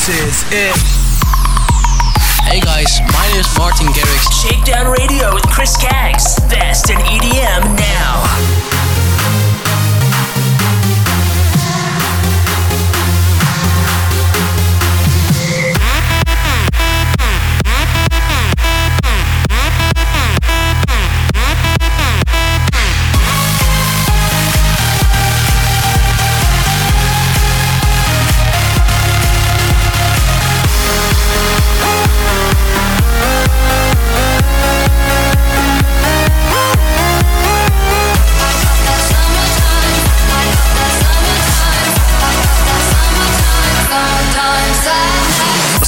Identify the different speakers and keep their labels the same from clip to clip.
Speaker 1: This is it.
Speaker 2: Hey guys, my name is Martin Garrix.
Speaker 3: Shakedown Radio with Chris Caggs. Best in EDM now.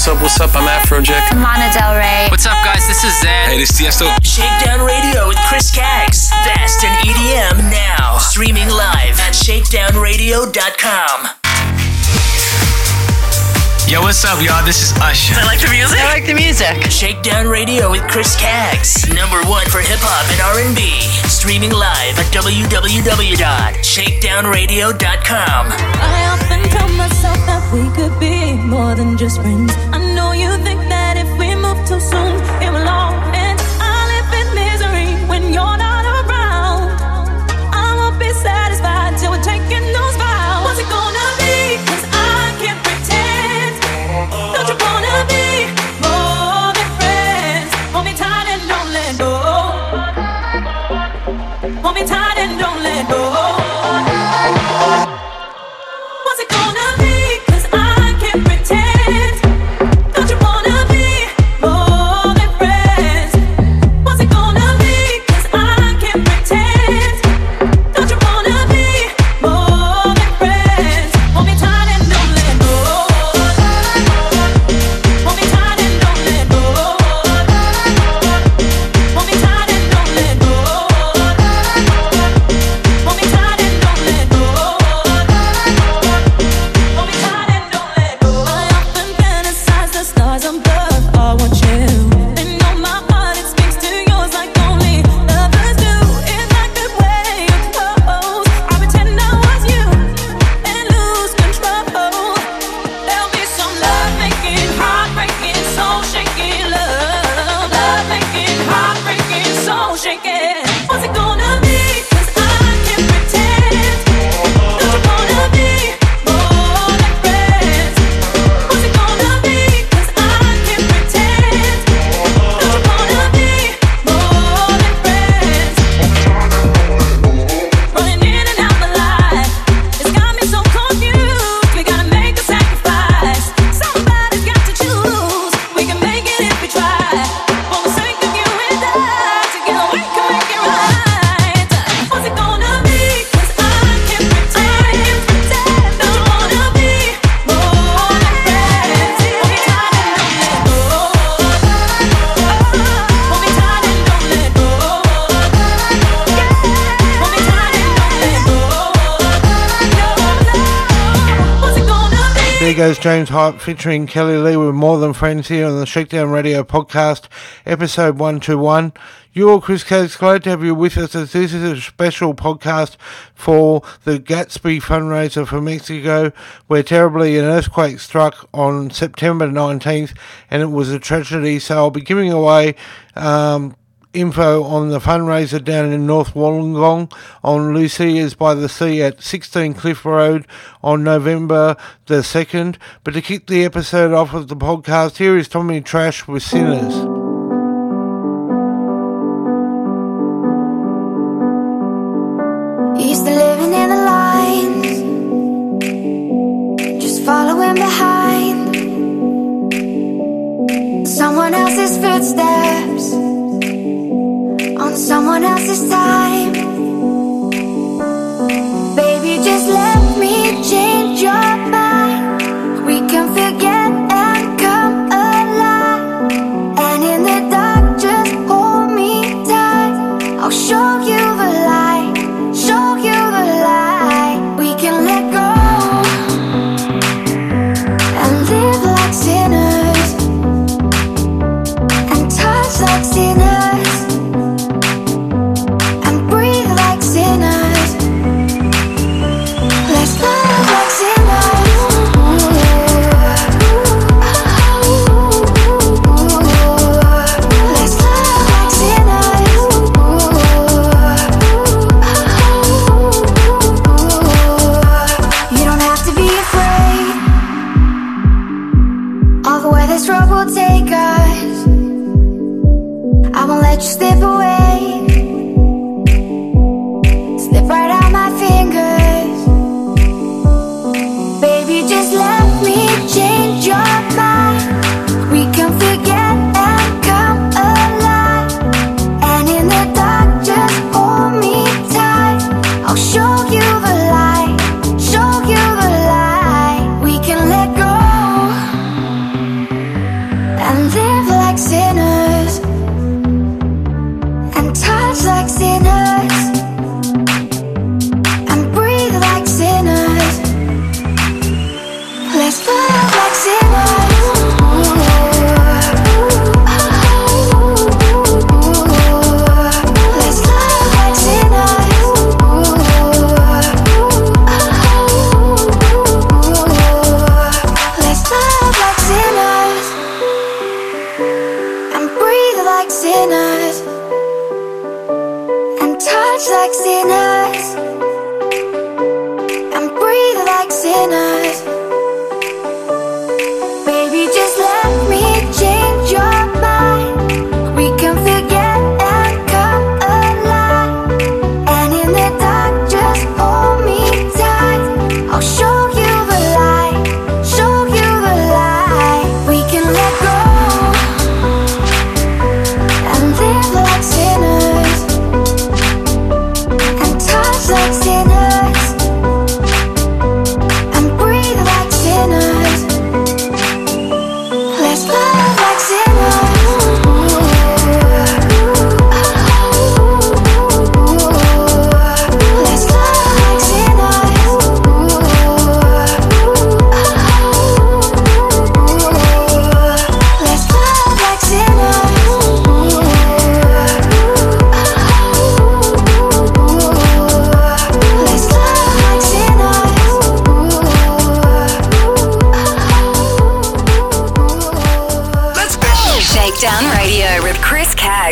Speaker 4: What's up? What's up? I'm Afrojack.
Speaker 5: I'm Lana Del Rey.
Speaker 6: What's up, guys? This is Zedd.
Speaker 4: Hey, this is Tiesto.
Speaker 3: Shakedown Radio with Chris Caggs. Best in EDM now. Streaming live at shakedownradio.com.
Speaker 4: Yo, what's up, y'all? This is Usher.
Speaker 3: I like the music.
Speaker 7: I like the music.
Speaker 3: Shakedown Radio with Chris Caggs. Number one for hip hop and R&B. Streaming live at www.shakedownradio.com.
Speaker 8: I often tell myself that we could be more than just friends. I know you think that if we move too soon,
Speaker 9: Hype featuring Kelli-Leigh with More Than Friends here on the Shakedown Radio podcast, episode 121. You all, Chris Case. Glad to have you with us as this is a special podcast for the Gatsby fundraiser for Mexico, where terribly an earthquake struck on September 19th and it was a tragedy. So I'll be giving away, um, info on the fundraiser down in North Wollongong on Lucia's by the Sea at 16 Cliff Road on November the 2nd. But to kick the episode off of the podcast, here is Tommy Trash with Sinners.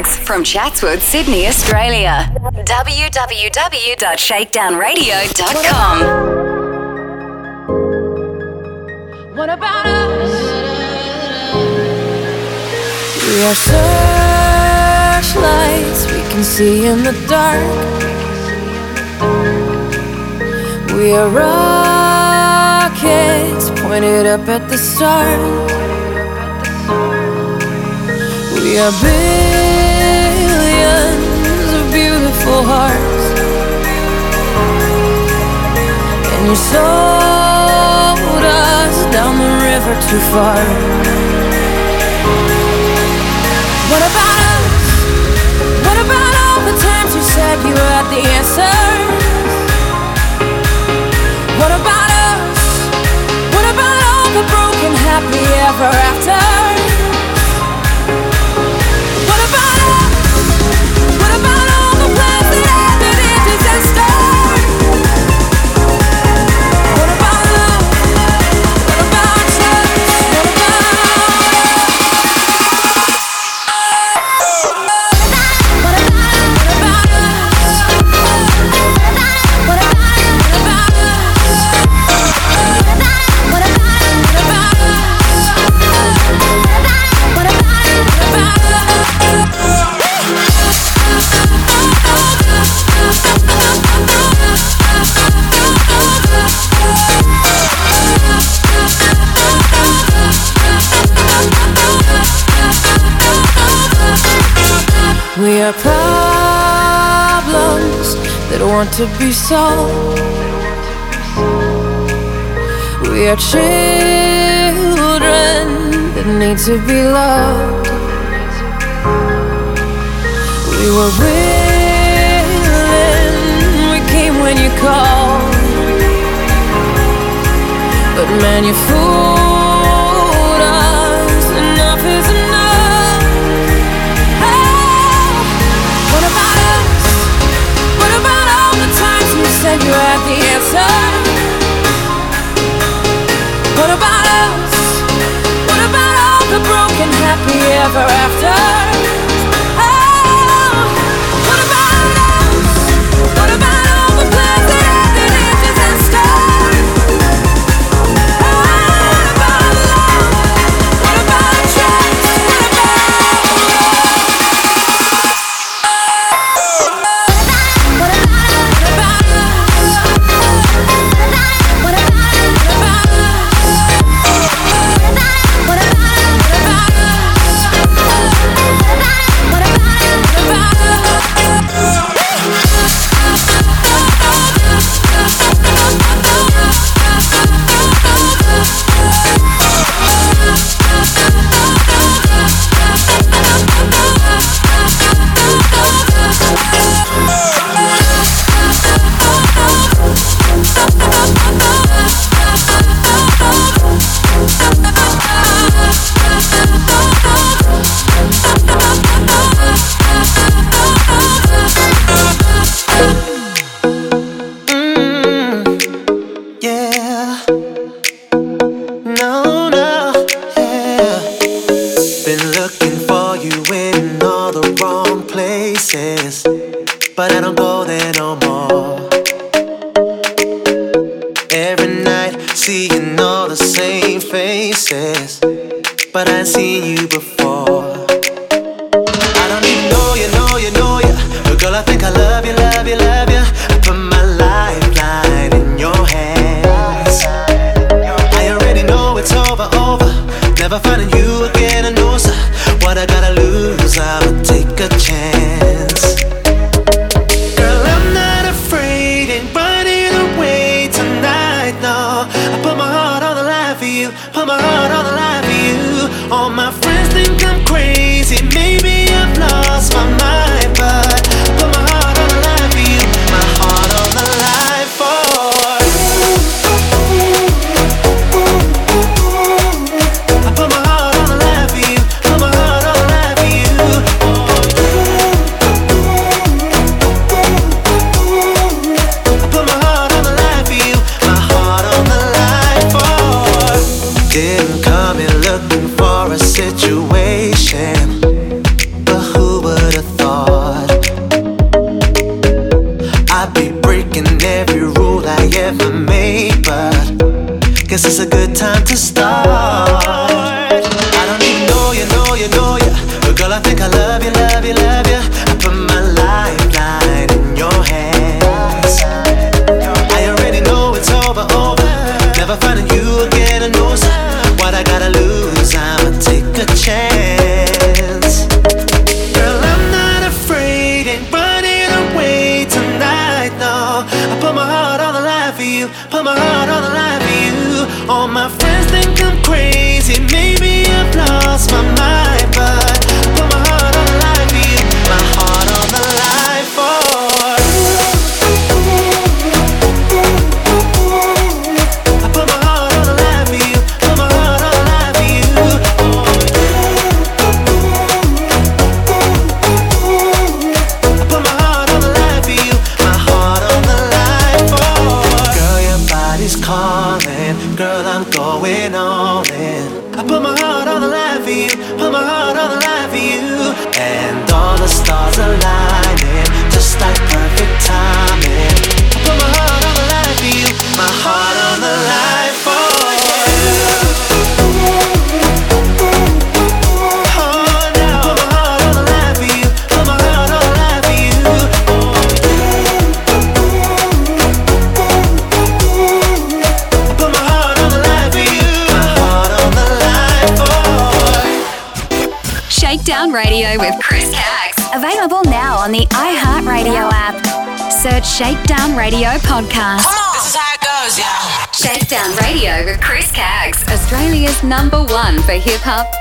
Speaker 10: Alex from Chatswood, Sydney, Australia. www.shakedownradio.com.
Speaker 11: What about us?
Speaker 12: We are searchlights we can see in the dark. We are rockets pointed up at the stars. We are big your heart And you sold us down the river too far What about us? What about all the times you said you had the answers? What about us? What about all the broken happy ever want to be so. We are children that need to be loved. We were willing, we came when you called. But man, you fool. broken happy ever after.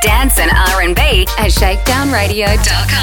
Speaker 13: Dance, and R&B at shakedownradio.com.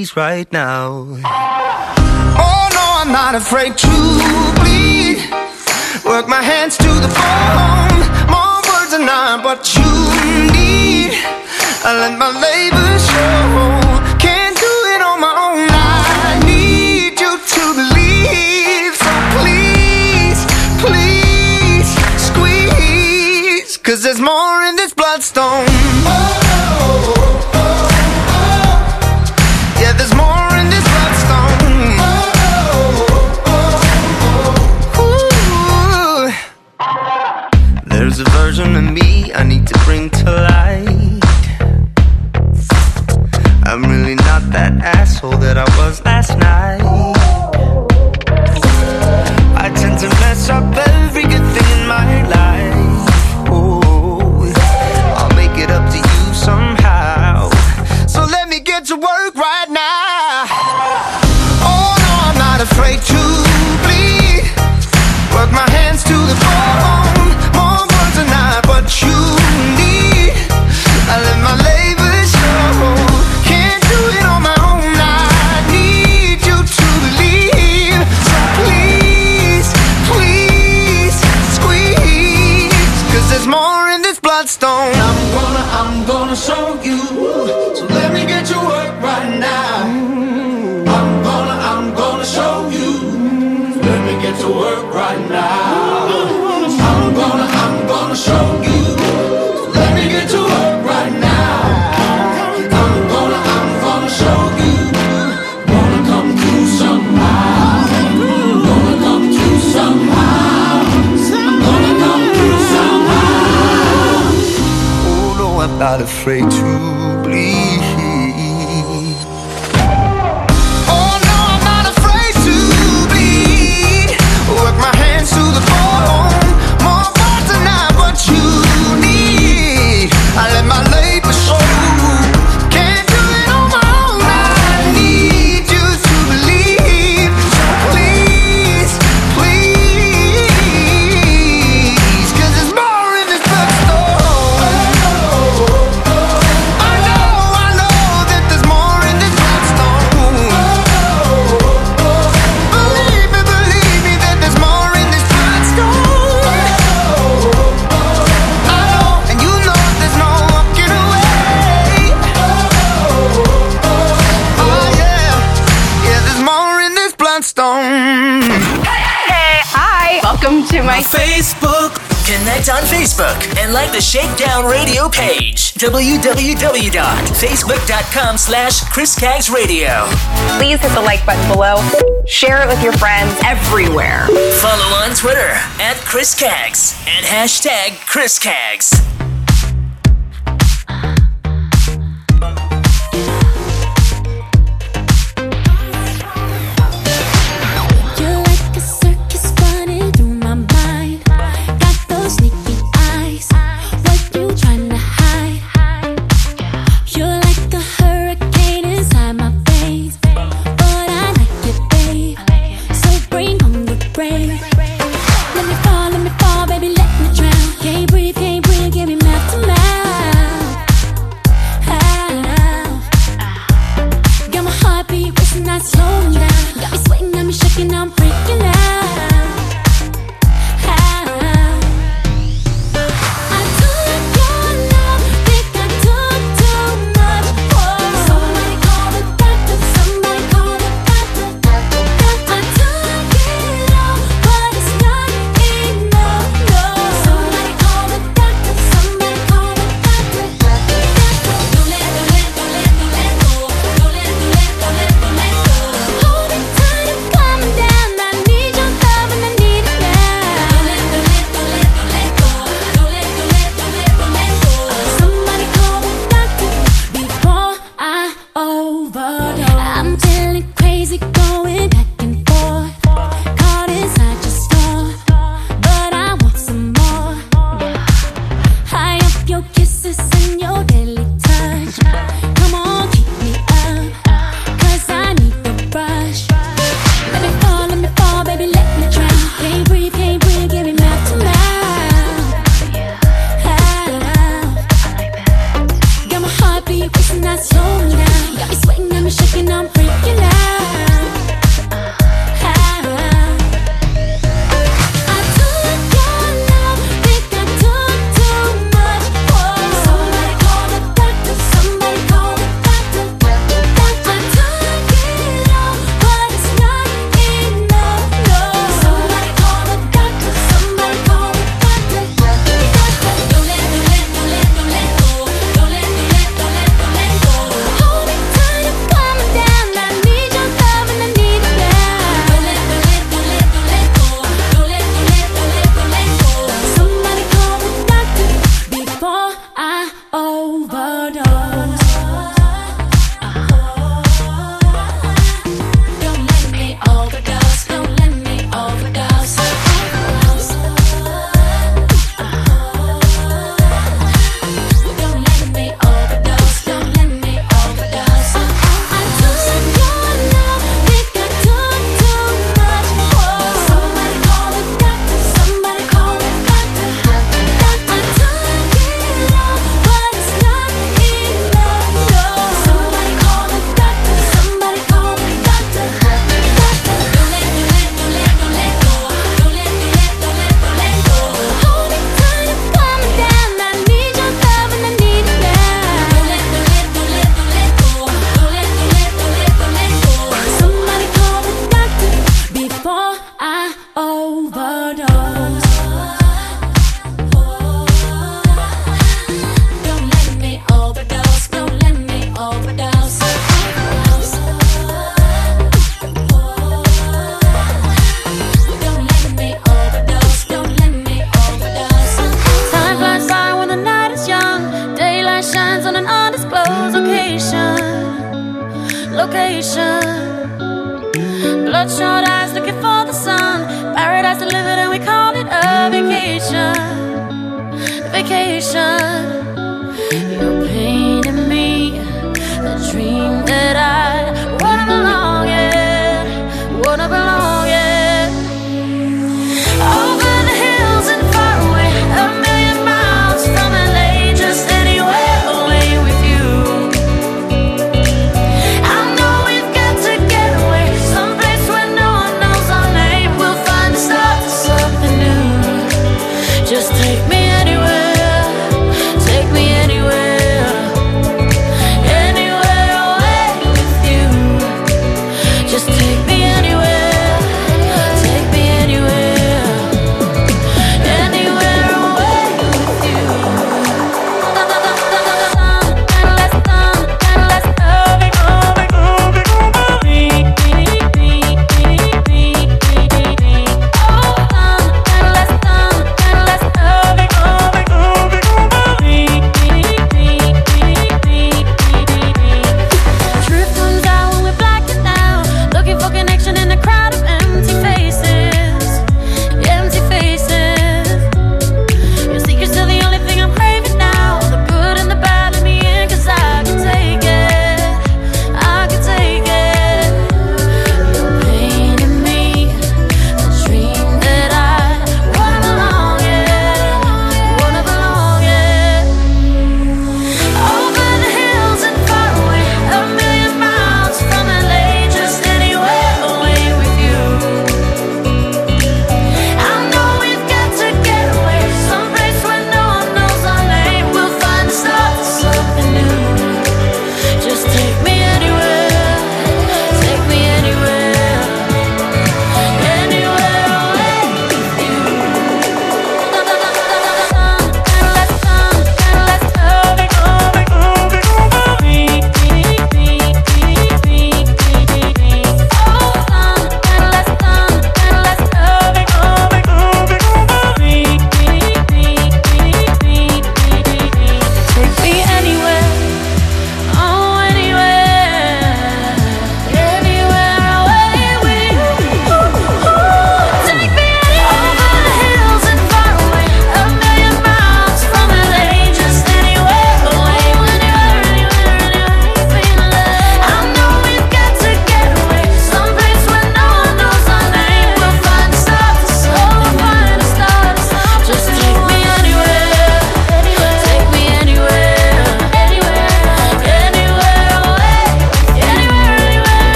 Speaker 7: please right now. Oh no, I'm not afraid to bleed. Work my hands to the bone. More words are not what you need. I let my labor show. Can't do it on my own. I need you to believe. So please, please squeeze. Cause there's more in this bloodstone. afraid to
Speaker 3: www.facebook.com slash Chris Caggs Radio.
Speaker 14: Please hit the like button below. Share it with your friends everywhere.
Speaker 3: Follow on Twitter at Chris Caggs and hashtag Chris
Speaker 9: Caggs.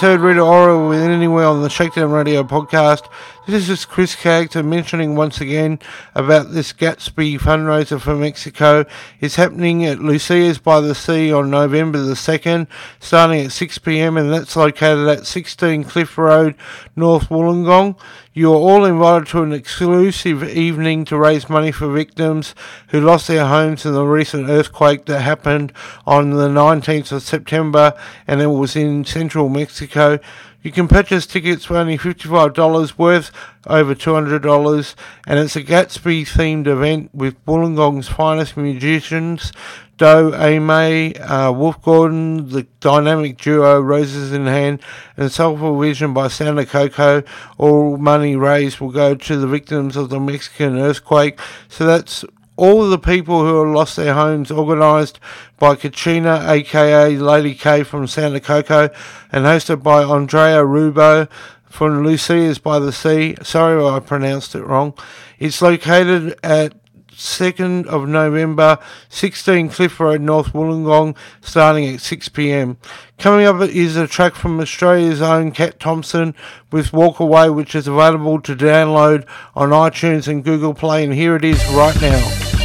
Speaker 9: Heard Rita Ora with Anywhere on the Shakedown Radio podcast. This is Chris and mentioning once again about this Gatsby fundraiser for Mexico. It's happening at Lucia's by the Sea on November the 2nd, starting at 6pm, and that's located at 16 Cliff Road, North Wollongong. You are all invited to an exclusive evening to raise money for victims who lost their homes in the recent earthquake that happened on the 19th of September and it was in central Mexico. You can purchase tickets for only $55 worth over $200 and it's a Gatsby themed event with Wollongong's finest musicians, Doe Ame, uh, Wolf Gordon, the dynamic duo Roses in Hand and Soulful Vision by Santa Coco. All money raised will go to the victims of the Mexican earthquake. So that's all the people who have lost their homes organised by Kachina, aka Lady K from Santa Coco, and hosted by Andrea Rubo from Lucia's by the Sea. Sorry I pronounced it wrong. It's located at 2nd of November, 16 Cliff Road, North Wollongong, starting at 6pm. Coming up is a track from Australia's own Cat Thompson with Walk Away, which is available to download on iTunes and Google Play, and here it is right now.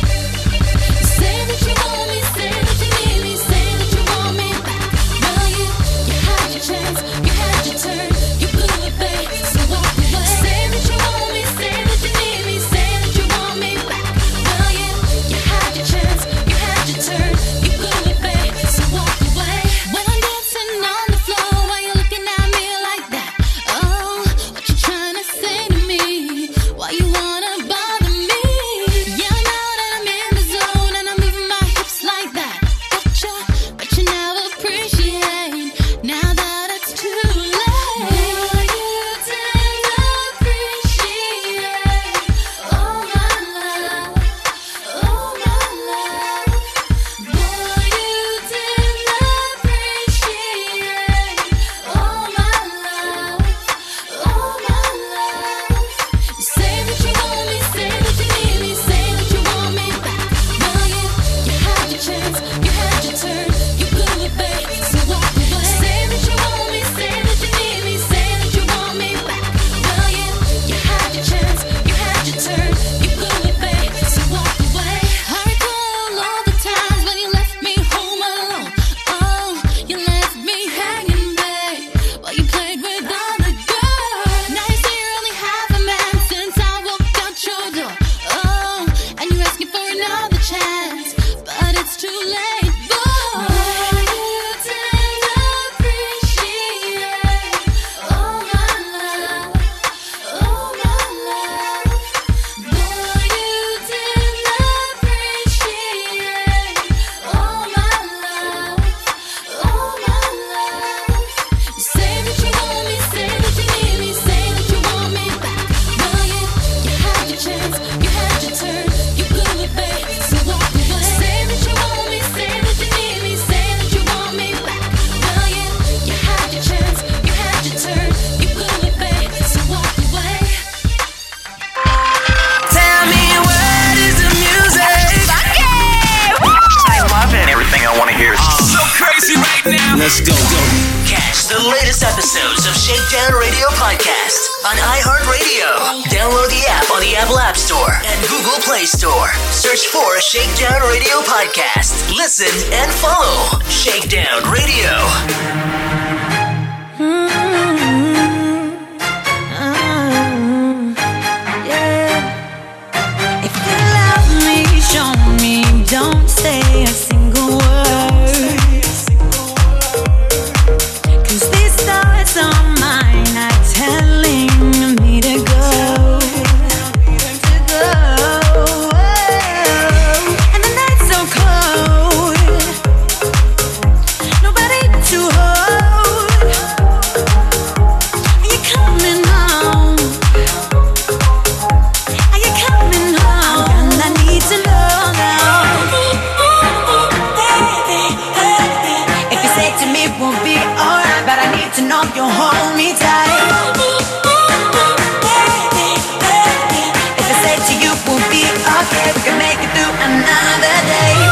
Speaker 8: you
Speaker 6: will be okay. We can make it through another day.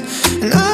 Speaker 6: And I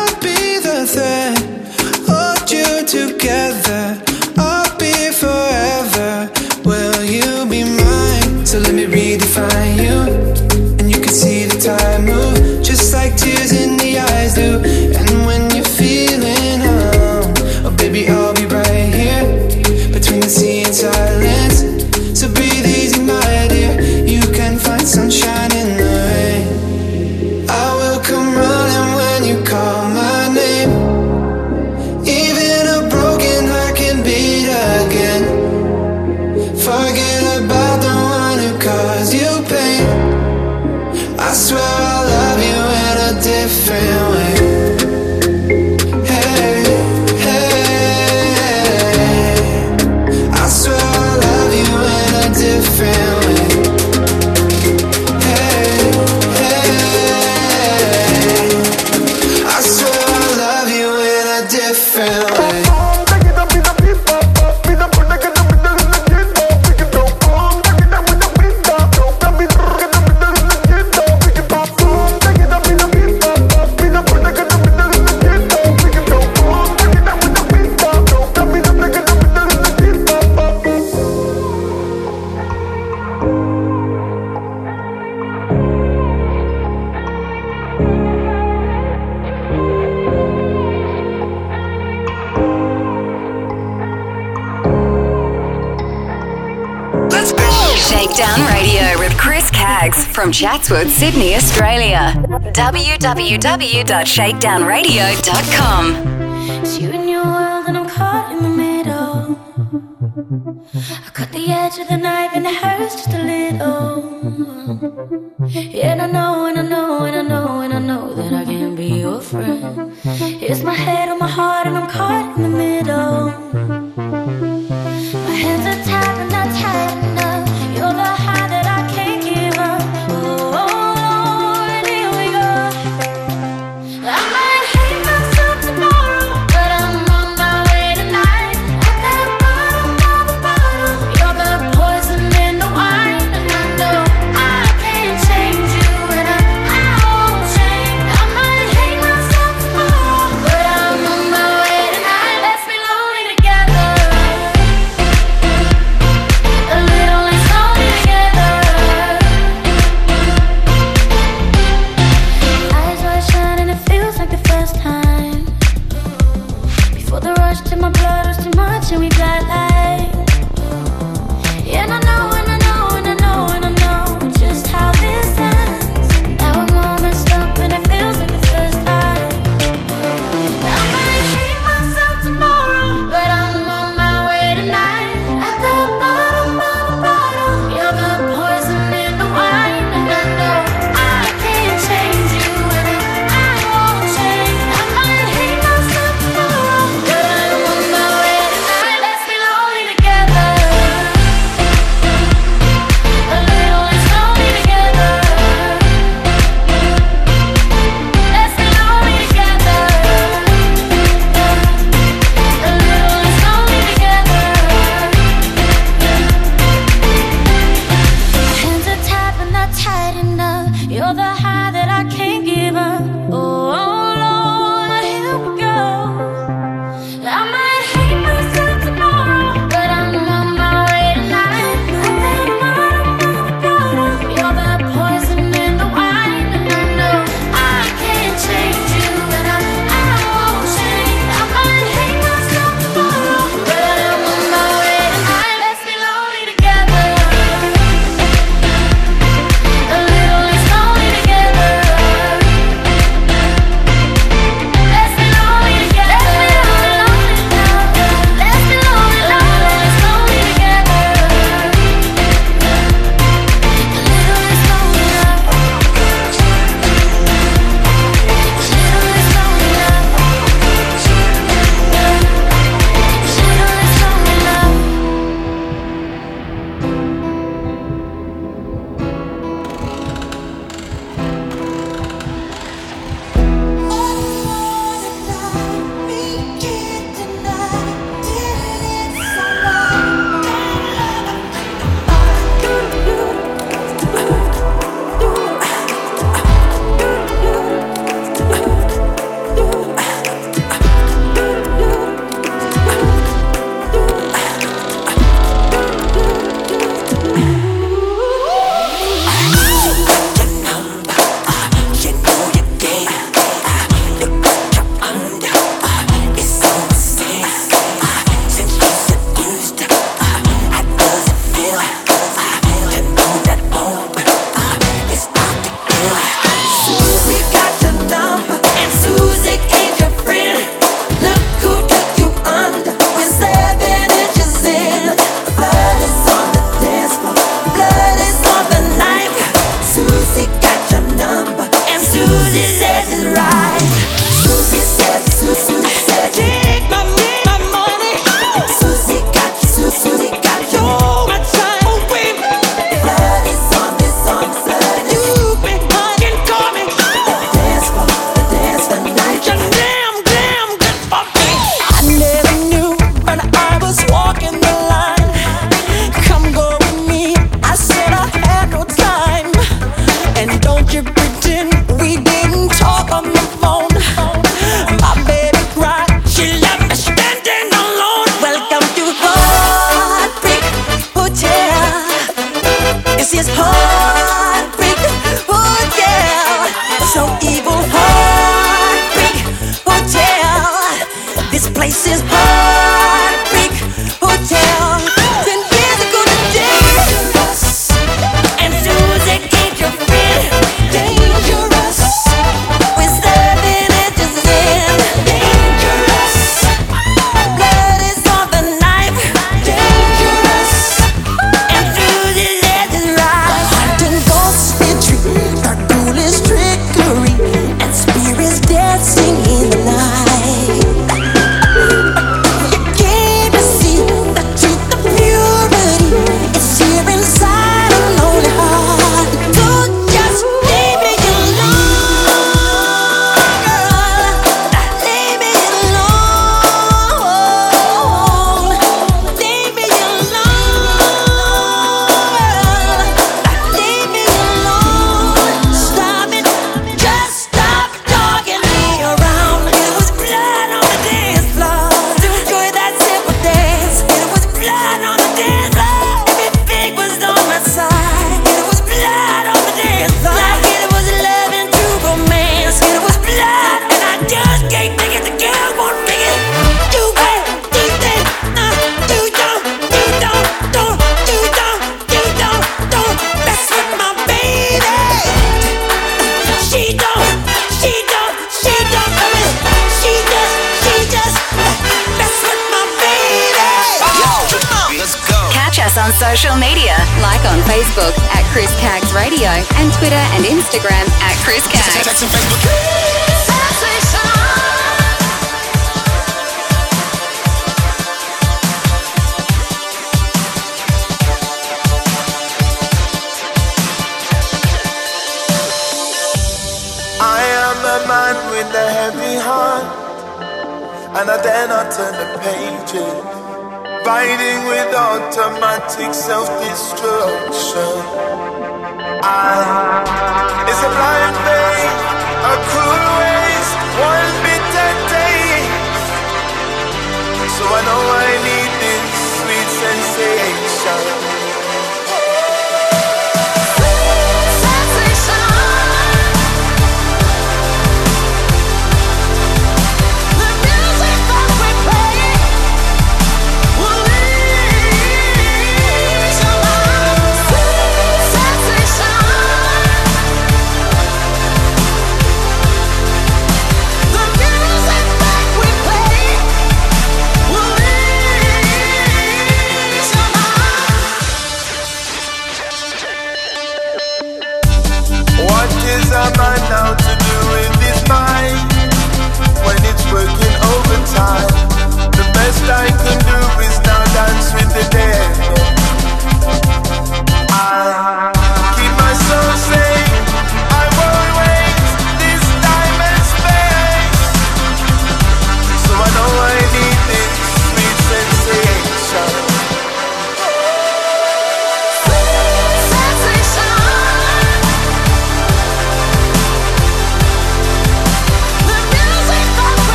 Speaker 10: Sydney, Australia. www.shakedownradio.com.
Speaker 13: It's you your world, and I'm caught in the middle. I cut the edge of the knife, and it hurts just a little.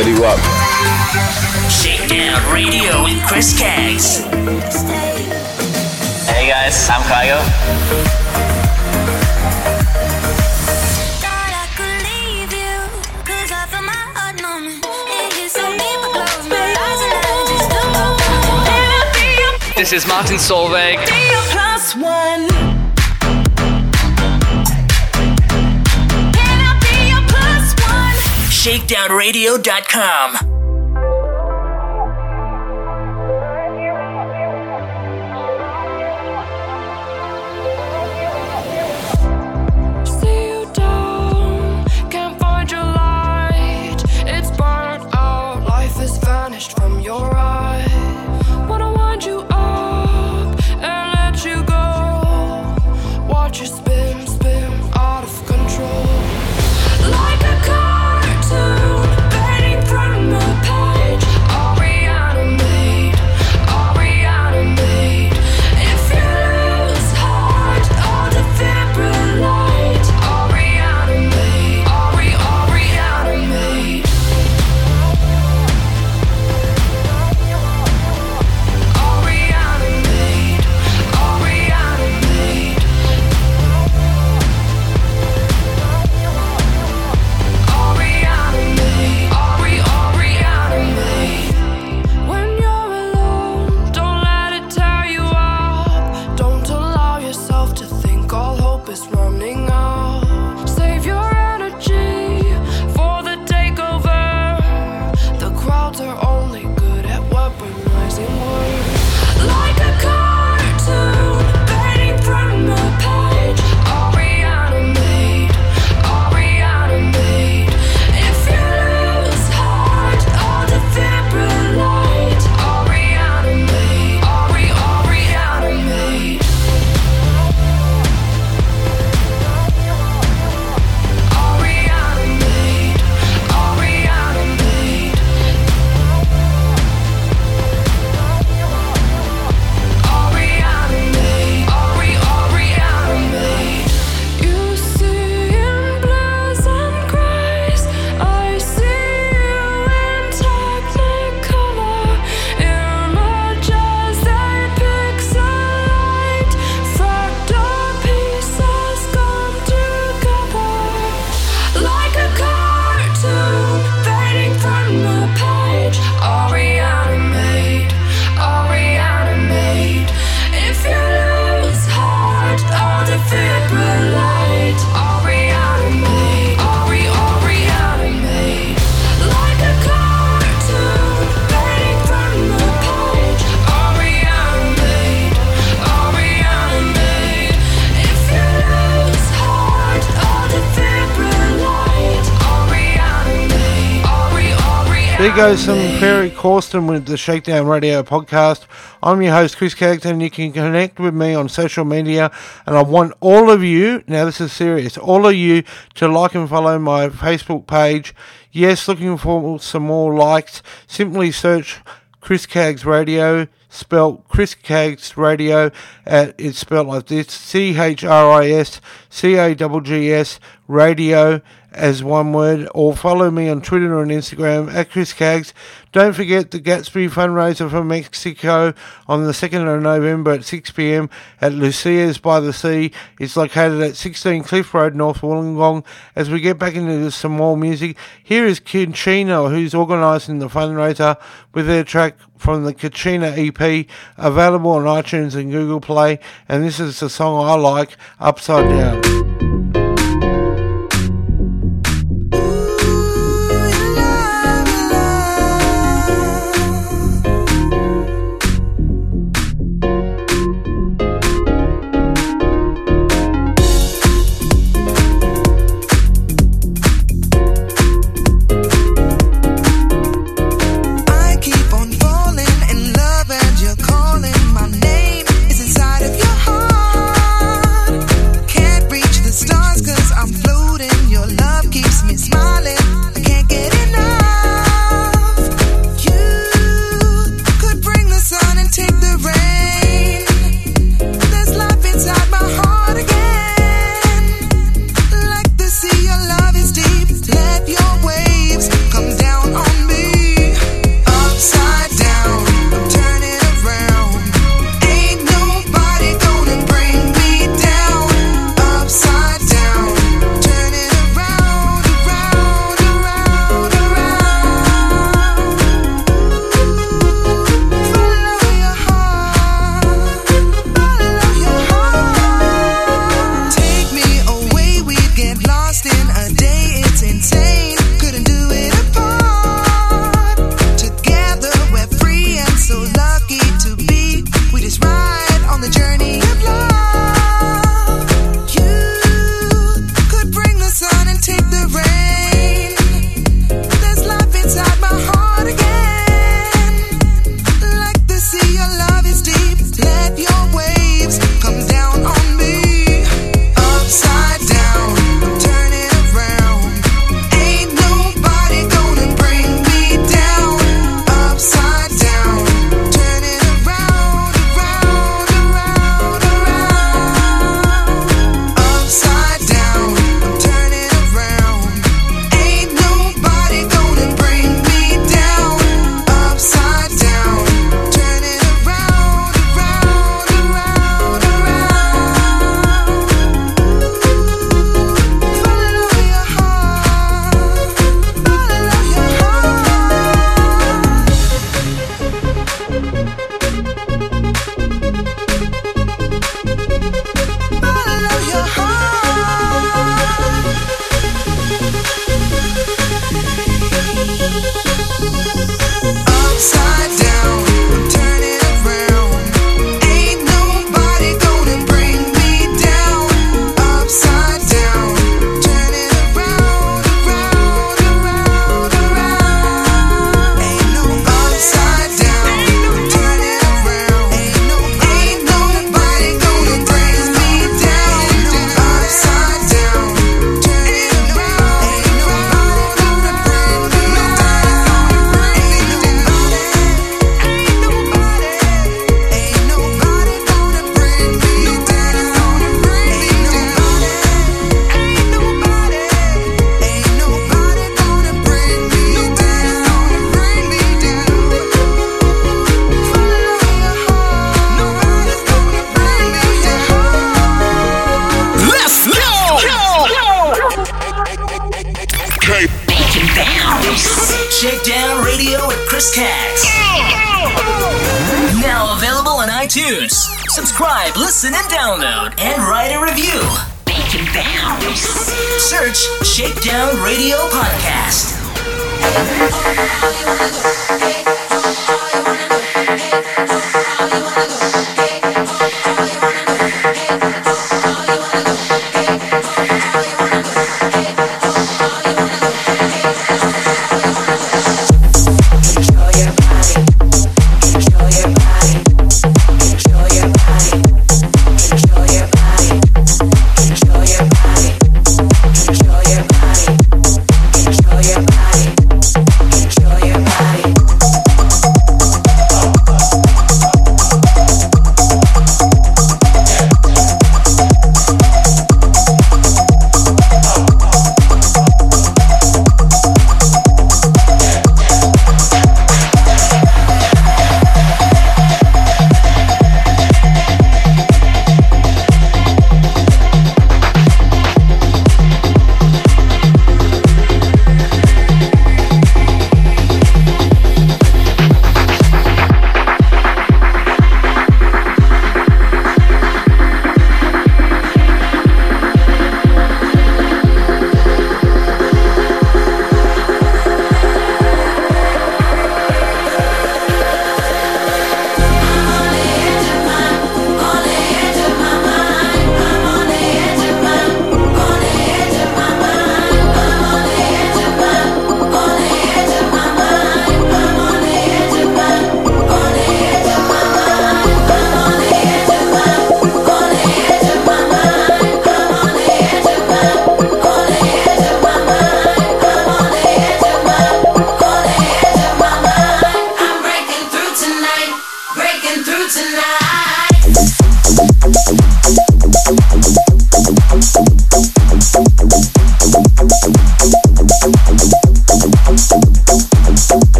Speaker 13: It's
Speaker 8: your
Speaker 15: boy
Speaker 3: Shakedown Radio with Chris Caggs.
Speaker 16: Hey guys, I'm Kayo.
Speaker 2: This is Martin Solveig.
Speaker 3: ShakedownRadio.com.
Speaker 9: There goes some Ferry Corsten with the Shakedown Radio podcast. I'm your host, Chris Caggs, and you can connect with me on social media. And I want all of you, now this is serious, all of you to like and follow my Facebook page. Yes, looking for some more likes. Simply search Chris Caggs Radio, spelt Chris Caggs Radio. At, it's spelled like this C H R I S C A G G S Radio as one word, or follow me on Twitter and Instagram at Chris Caggs. Don't forget the Gatsby fundraiser for Mexico on the 2nd of November at 6 pm at Lucia's by the Sea. It's located at 16 Cliff Road, North Wollongong. As we get back into some more music, here is Kachina, who's organising the fundraiser with their track from the Kachina EP, available on iTunes and Google Play. And this is the song I like, Upside Down.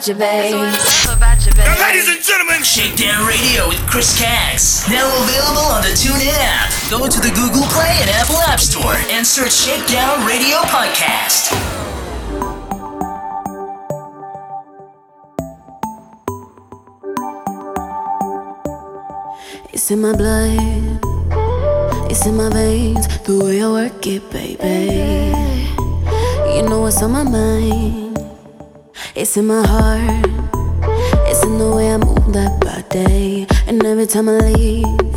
Speaker 8: about you, babe.
Speaker 3: Now, ladies and gentlemen, Shakedown Radio with Chris Caggs. Now available on the TuneIn app. Go to the Google Play and Apple App Store and search Shakedown Radio Podcast.
Speaker 8: It's in my blood. It's in my veins, the way I work it, baby. You know what's on my mind. It's in my heart. It's in the way I move that body. And every time I leave.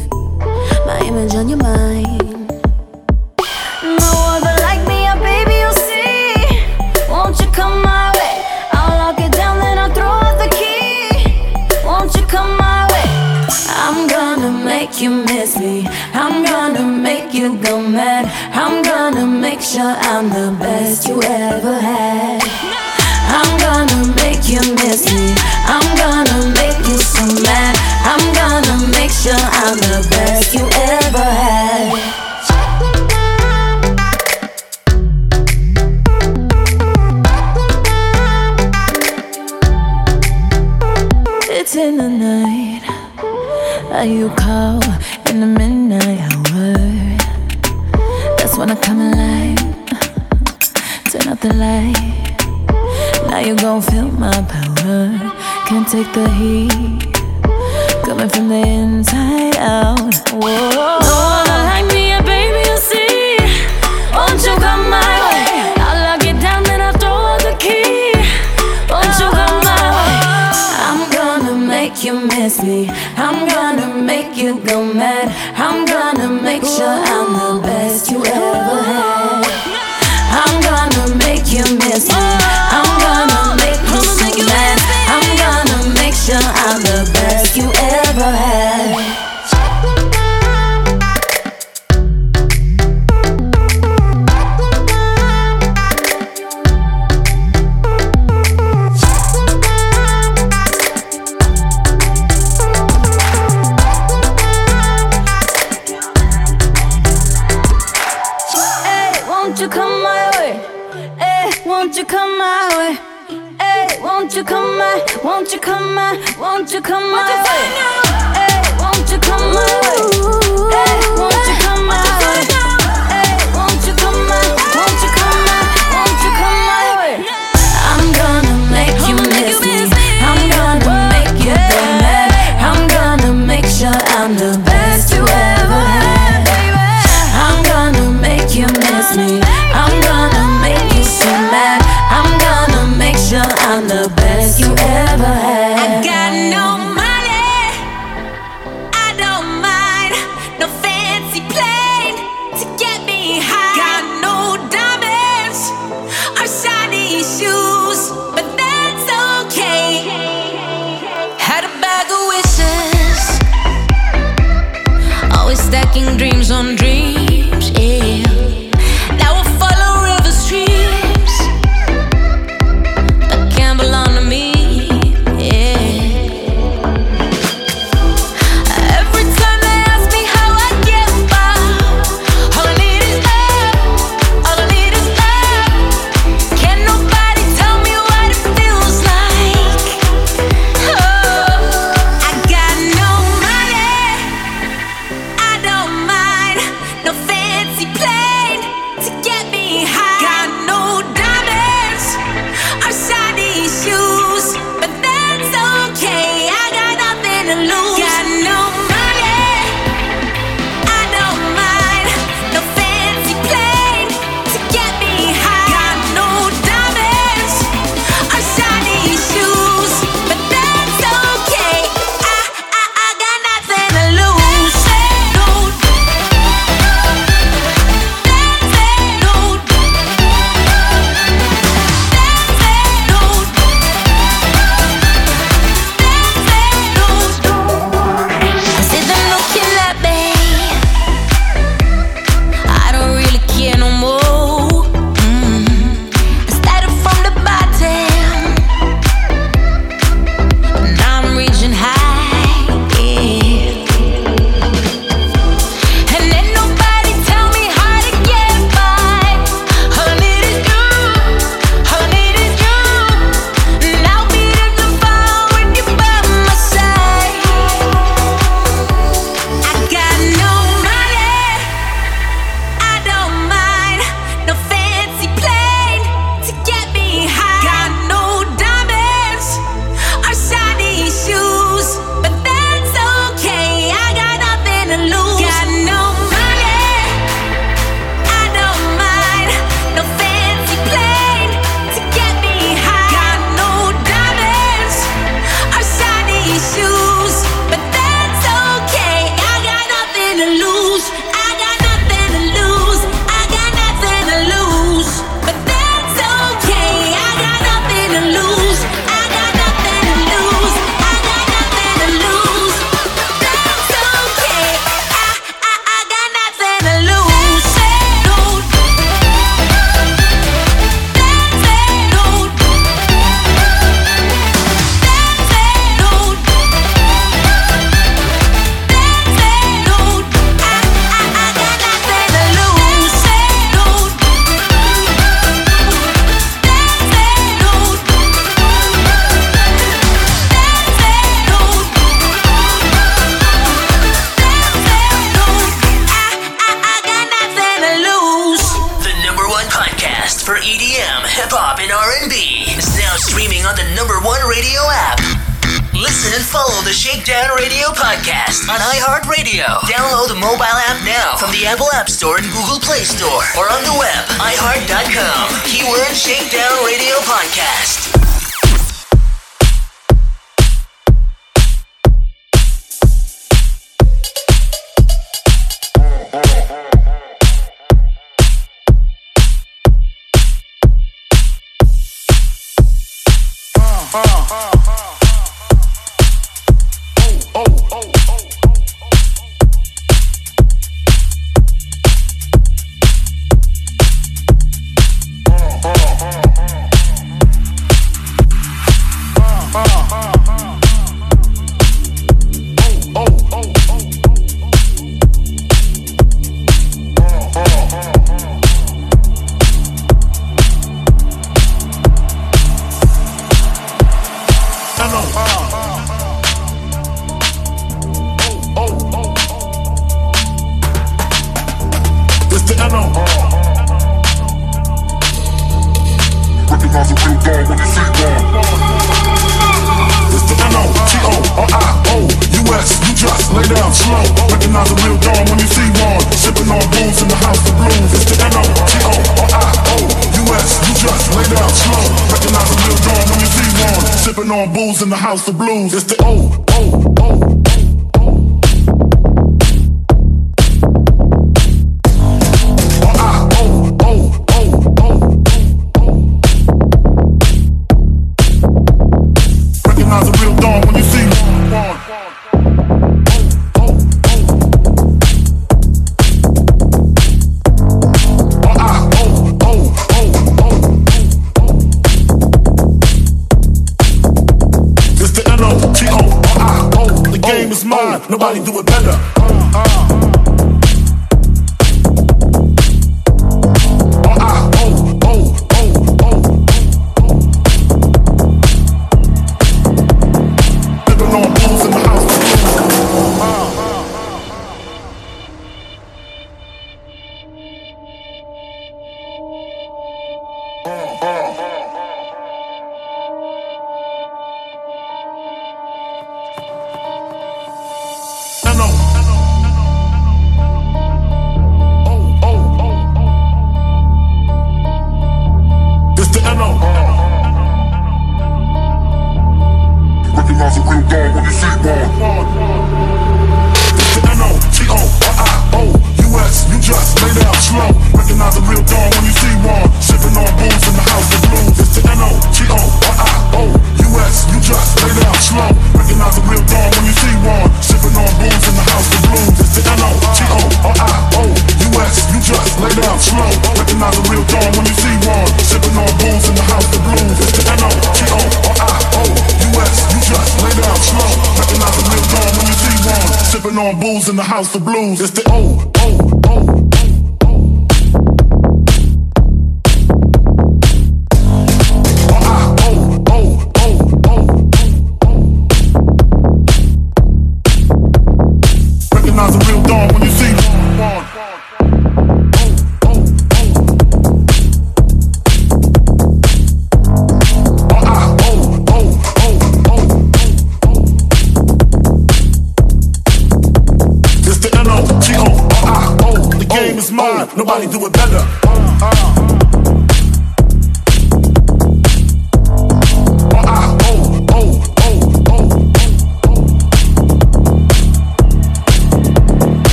Speaker 15: booze in the house of blues. It's the O O O.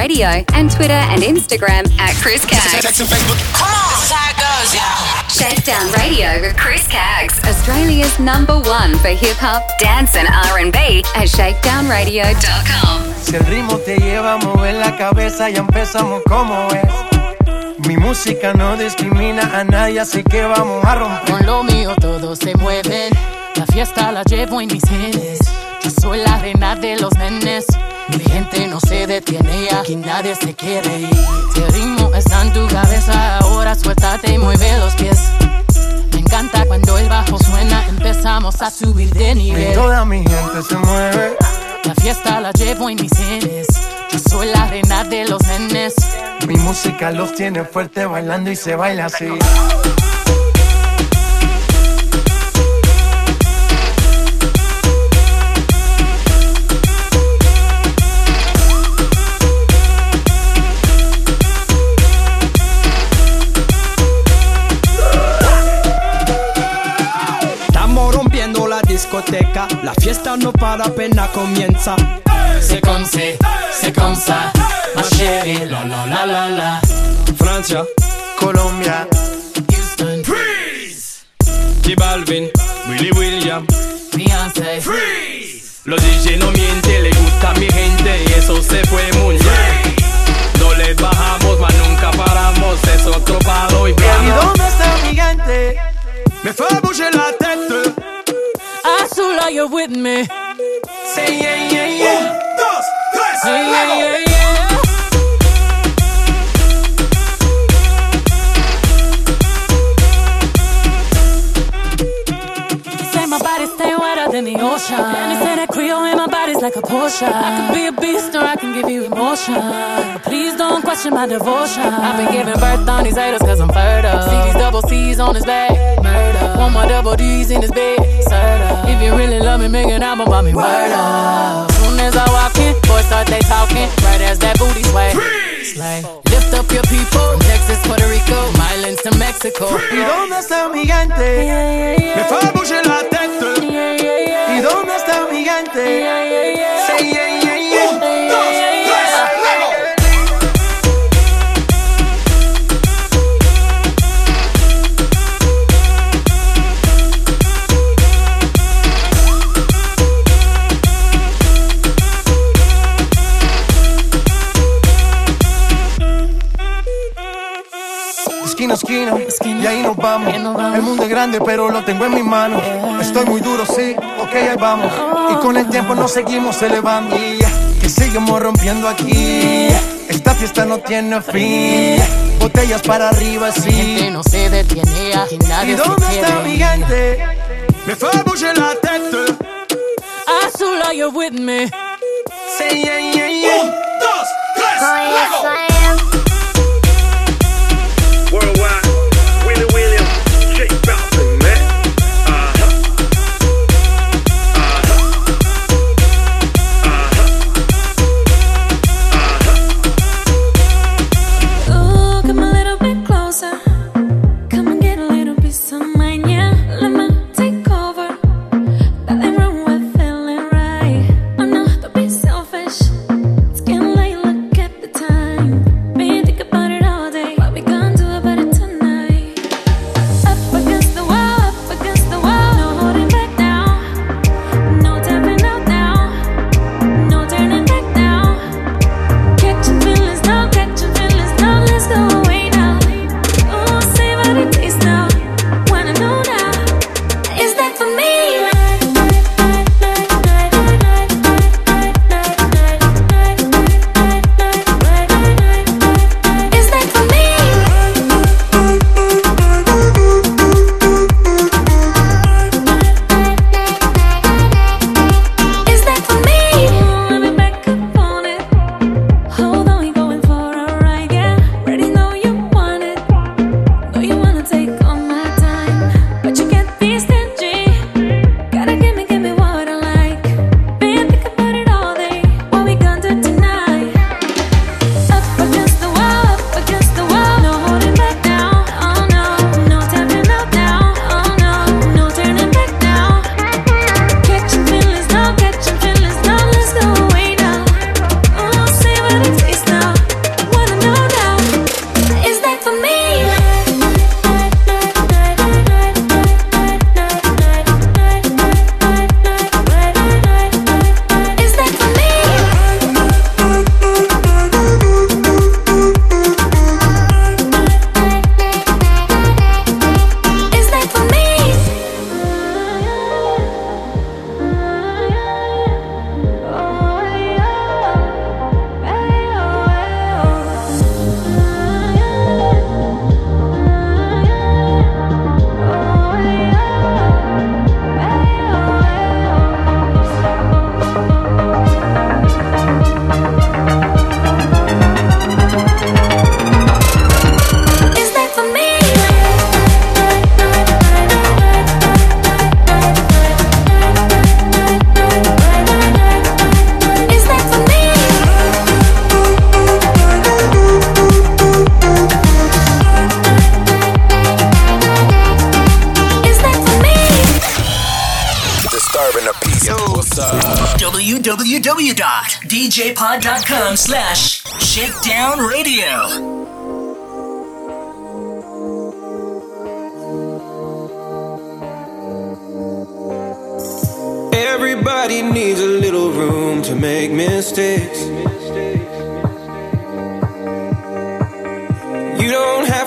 Speaker 10: Radio and Twitter and Instagram at Chris Caggs.
Speaker 6: Come on. This is how it goes, yeah.
Speaker 10: Shakedown Radio with Chris Caggs, Australia's number one for hip hop, dance, and R&B at shakedownradio.com.
Speaker 17: Si el ritmo te lleva a mover la cabeza, ya empezamos como es. Mi música no discrimina a nadie, así que vamos a romper.
Speaker 18: Con lo mío todos se mueven. La fiesta la llevo en mis genes. Yo soy la reina de los nenes. Mi gente no se detiene y aquí nadie se quiere ir. Si el ritmo está en tu cabeza, ahora suéltate y mueve los pies. Me encanta cuando el bajo suena, empezamos a subir de
Speaker 17: Y
Speaker 18: nivel.
Speaker 17: toda mi gente se mueve.
Speaker 18: La fiesta la llevo en mis genes. Yo soy la reina de los nenes.
Speaker 17: Mi música los tiene fuerte bailando y se baila así.
Speaker 19: Discoteca, la fiesta no para apenas comienza.
Speaker 18: C'est comme c'est, c'est comme ça, ma chérie, la la la la la.
Speaker 19: Francia,
Speaker 17: Colombia,
Speaker 18: Houston,
Speaker 19: Freeze. J Balvin, Willy William,
Speaker 18: Beyoncé,
Speaker 19: Freeze. Los DJ no mienten, le gusta a mi gente y eso se fue muy bien. No les bajamos, mas nunca paramos, es otro palo y
Speaker 17: ¿Y
Speaker 19: vamos.
Speaker 17: dónde está mi gente?
Speaker 19: Me fue bouger la.
Speaker 18: Azula, you're with me.
Speaker 19: Say yeah, yeah, yeah. dos, tres,
Speaker 18: Yeah, yeah, yeah, yeah. Say my body stay wetter than the ocean. And they say that Creole in my body's like a potion. I can be a beast or I can give you emotion. Please don't question my devotion. I've been giving birth on these haters cause I'm fertile. See these double C's on his back. Murder. One more double D's in his bed. Serta. If you really love me, make an album about me. Word up. Soon as I walk in, boys start they talking. Right as that booty sway. Slay. Lift up your people. From Texas, Puerto Rico, Islands to Mexico.
Speaker 17: ¿Y dónde está mi gente?
Speaker 19: Me fue bouger la tête.
Speaker 17: ¿Y dónde está mi gente? esquina a esquina. Y ahí nos vamos. El mundo es grande, pero lo tengo en mis manos. Eh. Estoy muy duro, sí, ok, ahí vamos. Y con el tiempo nos seguimos elevando. Que seguimos rompiendo aquí. Esta fiesta no tiene fin. Botellas para arriba,
Speaker 18: sí. La
Speaker 17: gente
Speaker 18: no se detiene, aquí nadie
Speaker 17: ¿Y dónde
Speaker 18: se
Speaker 17: está mi gente?
Speaker 19: Me fue a la tête.
Speaker 17: I still you with me. Sí, yeah,
Speaker 8: yeah, yeah. Un, dos, tres, luego.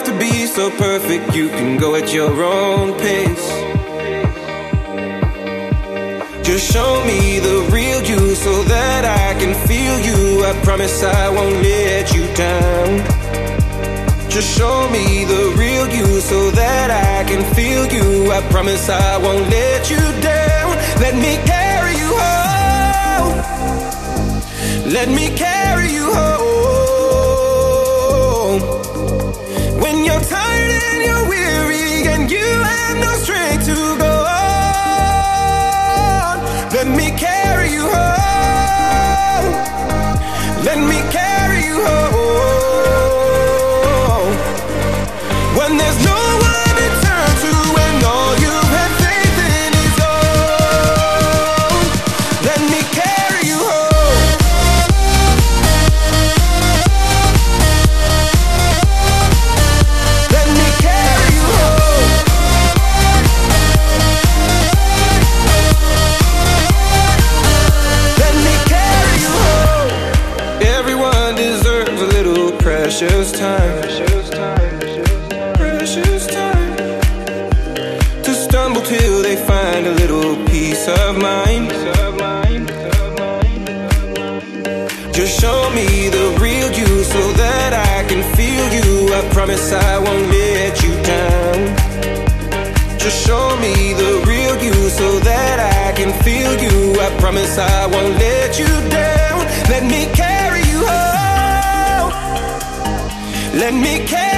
Speaker 8: have to be so perfect, you can go at your own pace. Just show me the real you so that I can feel you. I promise I won't let you down. Just show me the real you so that I can feel you. I promise I won't let you down. Let me carry you home. Let me carry I promise I won't let you down.
Speaker 13: Let me carry you home. Let me carry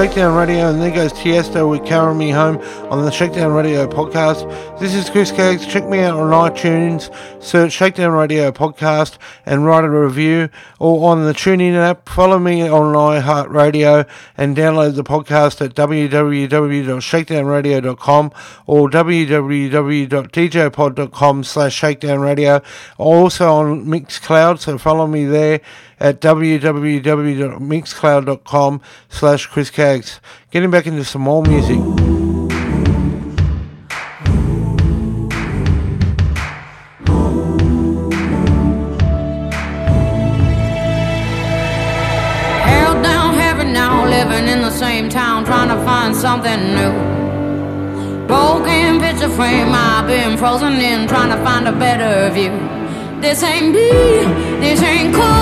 Speaker 9: Shakedown Radio, and there goes Tiesto with Carry Me Home on the Shakedown Radio podcast. This is Chris Caggs. Check me out on iTunes, search Shakedown Radio podcast, and write a review, or on the TuneIn app. Follow me on iHeartRadio and download the podcast at www.shakedownradio.com or www.djpod.com slash shakedownradio. Also on Mixcloud, so follow me there at www.mixcloud.com slash Chris Caggs. Getting back into some more music.
Speaker 12: Held down heavy now, living in the same town, trying to find something new. Broken picture frame, I've been frozen in, trying to find a better view. This ain't me, this ain't cool.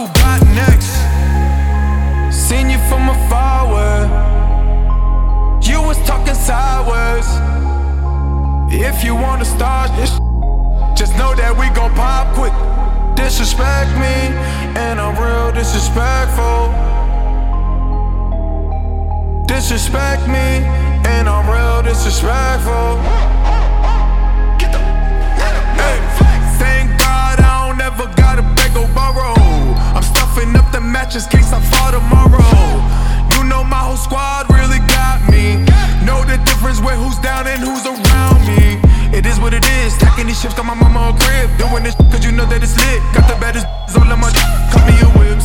Speaker 12: who got
Speaker 20: next.
Speaker 21: Seen you from afar, you was talking sideways. If you wanna start this, just know that we gon' pop quick. Disrespect me, and I'm real disrespectful. Disrespect me, and I'm real disrespectful. Hey, thank God I don't ever gotta beg or borrow puffing up the mattress case I fall tomorrow. You know my whole squad really got me. Know the difference with who's down and who's around me. It is what it is. Stacking these chips, got my mama on crib. Doing this cause you know that it's lit. Got the baddest all of my Cut me a whip,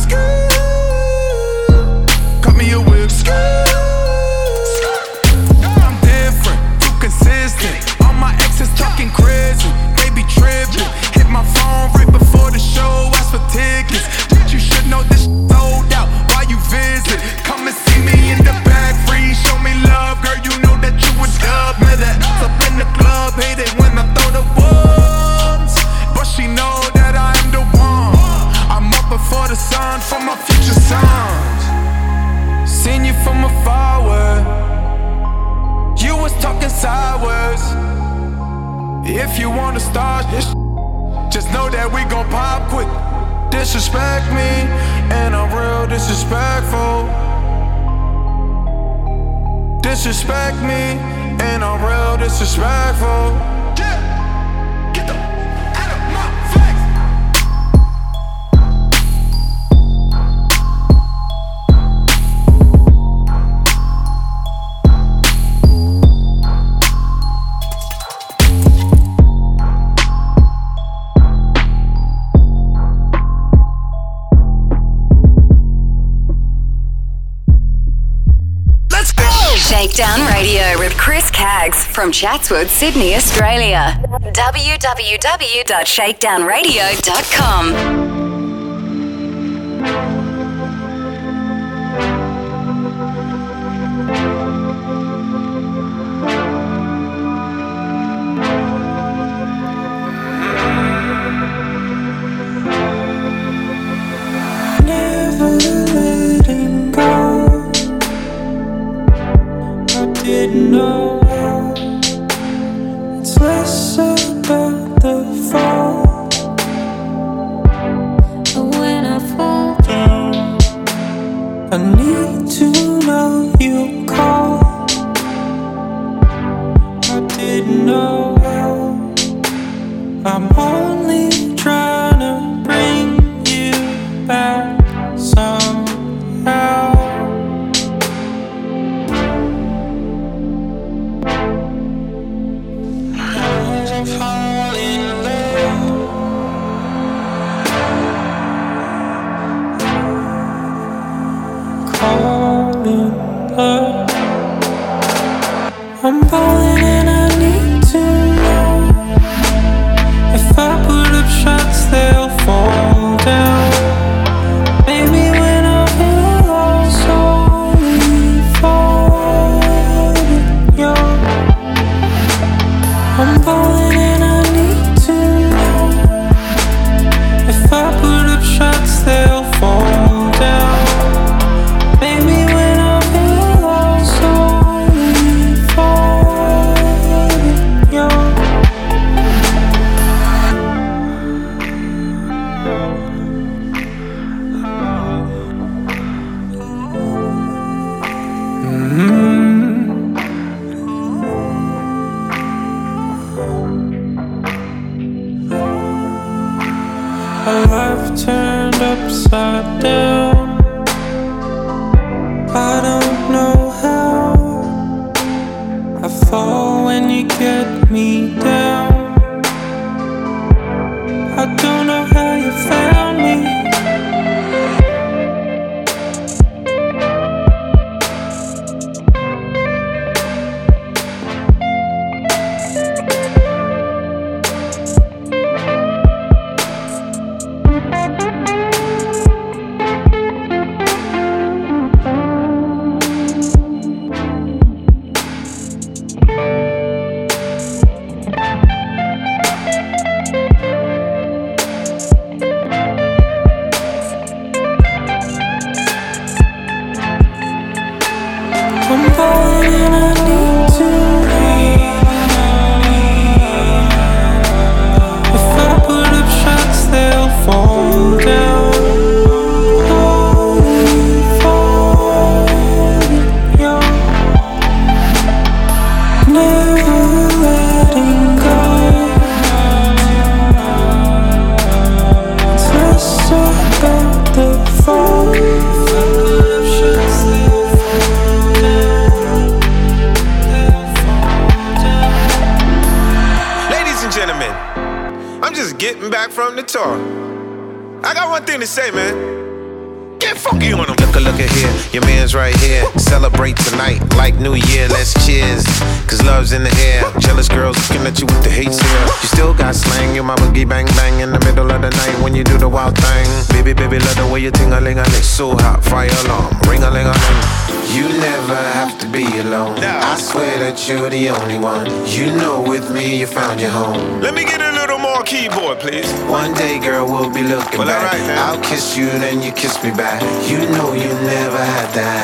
Speaker 21: Cut me a whip, I'm different, too consistent. All my exes talking crazy. They be tripping. Hit my phone right before the show, ask for tickets. Know this sold out. Why you visit? Come and see me in the back, free. Show me love, girl. You know that you a dub. Man, that up in the club, hate it when I throw the ones. But she know that I am the one. I'm up before the sun for my future sons. Seen you from afar, you was talking sideways. If you wanna start this, just know that we gon' pop quick. Disrespect me, and I'm real disrespectful. Disrespect me, and I'm real disrespectful.
Speaker 1: Shakedown Radio with Chris Caggs from Chatswood, Sydney, Australia. www.shakedownradio.com.
Speaker 22: you're the only one. You know with me you found your home.
Speaker 23: Let me get a little more keyboard, please.
Speaker 22: One day, girl, we'll be looking
Speaker 23: well,
Speaker 22: back.
Speaker 23: Right,
Speaker 22: I'll kiss you, then you kiss me back. You know you never had that.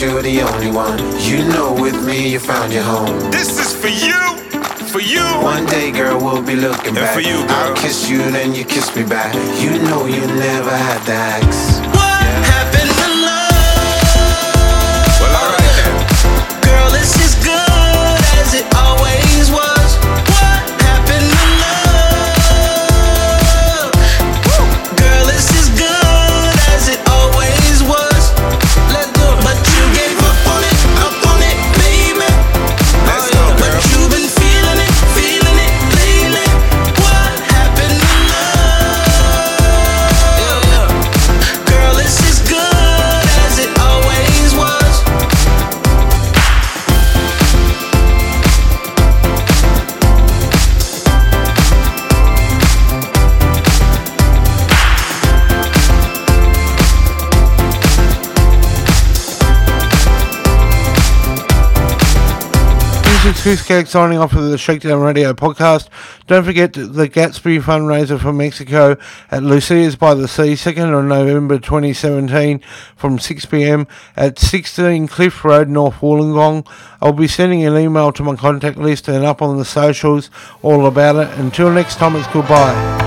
Speaker 22: you're the only one. You know with me you found your home.
Speaker 23: This is for you, for you.
Speaker 22: One day, girl, we'll be looking
Speaker 23: and
Speaker 22: back.
Speaker 23: For you, girl.
Speaker 22: I'll kiss you, then you kiss me back. You know you never had
Speaker 6: the axe. Chris Caggs signing off for the Shakedown Radio podcast. Don't forget the Gatsby fundraiser for Mexico at Lucia's by the Sea, 2nd of November 2017 from 6pm at 16 Cliff Road, North Wollongong. I'll be sending an email to my contact list and up on the socials all about it. Until next time, it's goodbye.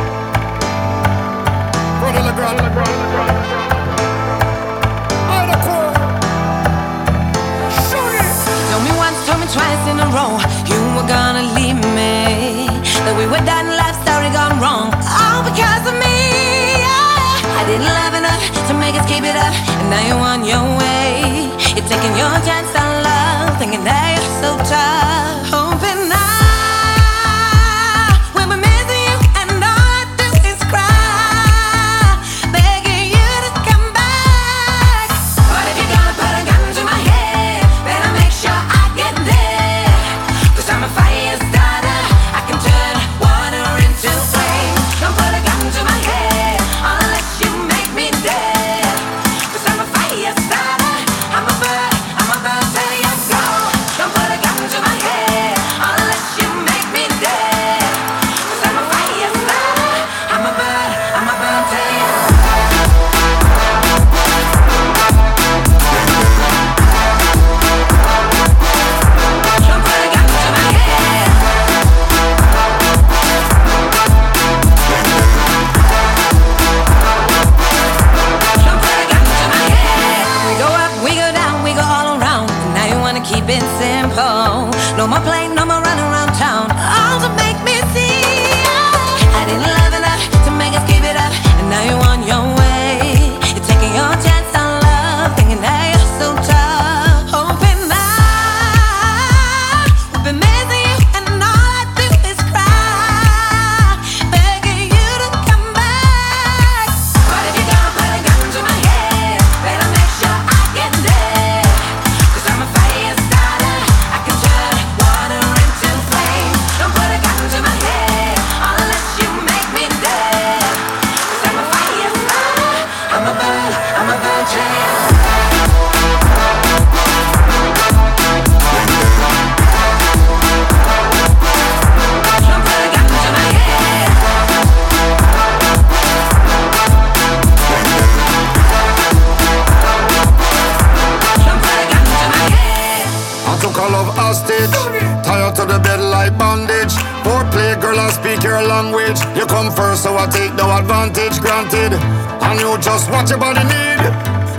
Speaker 24: And you
Speaker 25: just what your body need.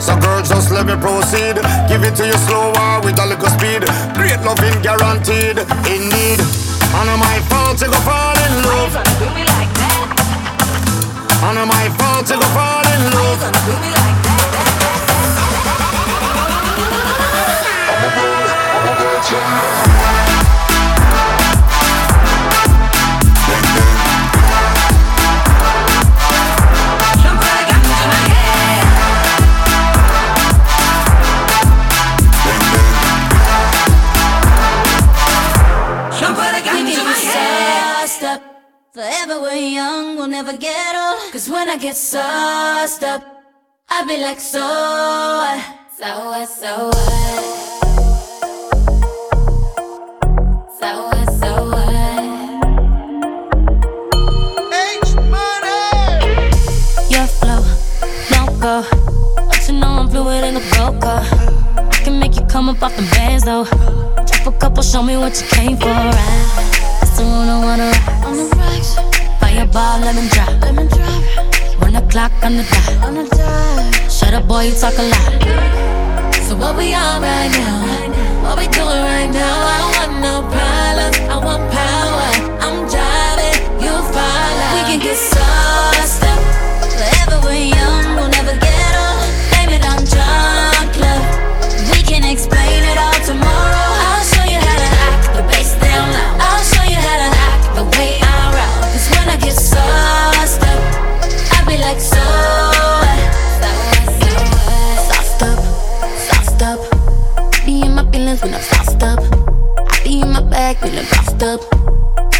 Speaker 25: So girl, just let me proceed. Give it to you slower with a little speed. Great loving guaranteed, indeed. And it's my fault to go fall in love. And it's my fault to go fall in love.
Speaker 8: We Forever we're young, we'll never get old. Cause when I get sauced up, I be like, so what? So what, so what? So so go. You know I'm fluid in a broker. I can make you come up off the bands though. Drop a couple, show me what you came for. I still wanna wanna ride on the rocks. Fireball, lemon drop, lemon drop. Run the clock on the dot, on the dot. Shut up, boy, you talk a lot. So what we on right now? What we doing right now? I don't want no problems. I want power. I'm driving, you follow. We can get sauced up. Forever we're young, in my bag feeling up.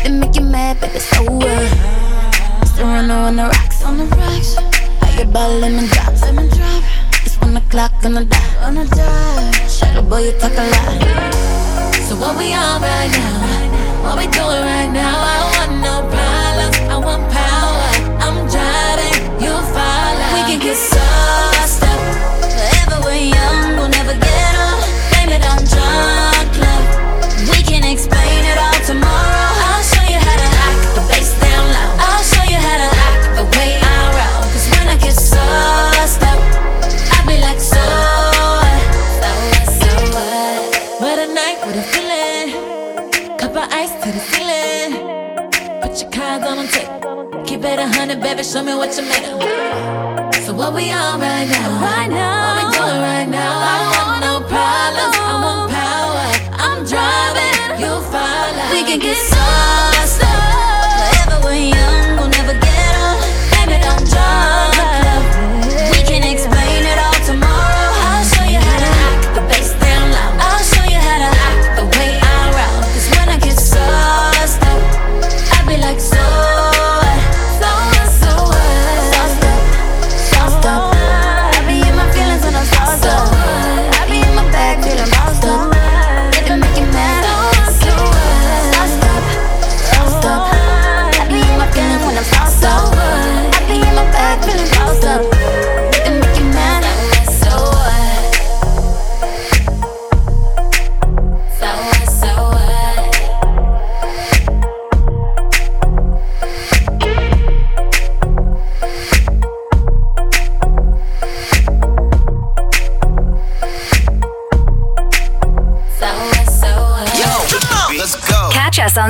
Speaker 8: They make you mad, baby, so what? Still run on the rocks, on the rocks. How you ball lemon drop, lemon drop. It's one o'clock on the dot, on the dot. Up, boy, you talk a lot. So what we on right now? What we doing right now? I don't want no problems. I want power. I'm driving, you follow. We can get sauced baby. Show me what you made of. So what we on right now? Right now. What we doing right now? I don't want no problems. I want power. I'm driving, you follow. We can get sauced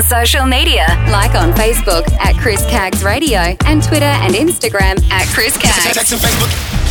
Speaker 8: on
Speaker 12: social media, like on Facebook at Chris Caggs Radio and Twitter and Instagram at Chris Caggs.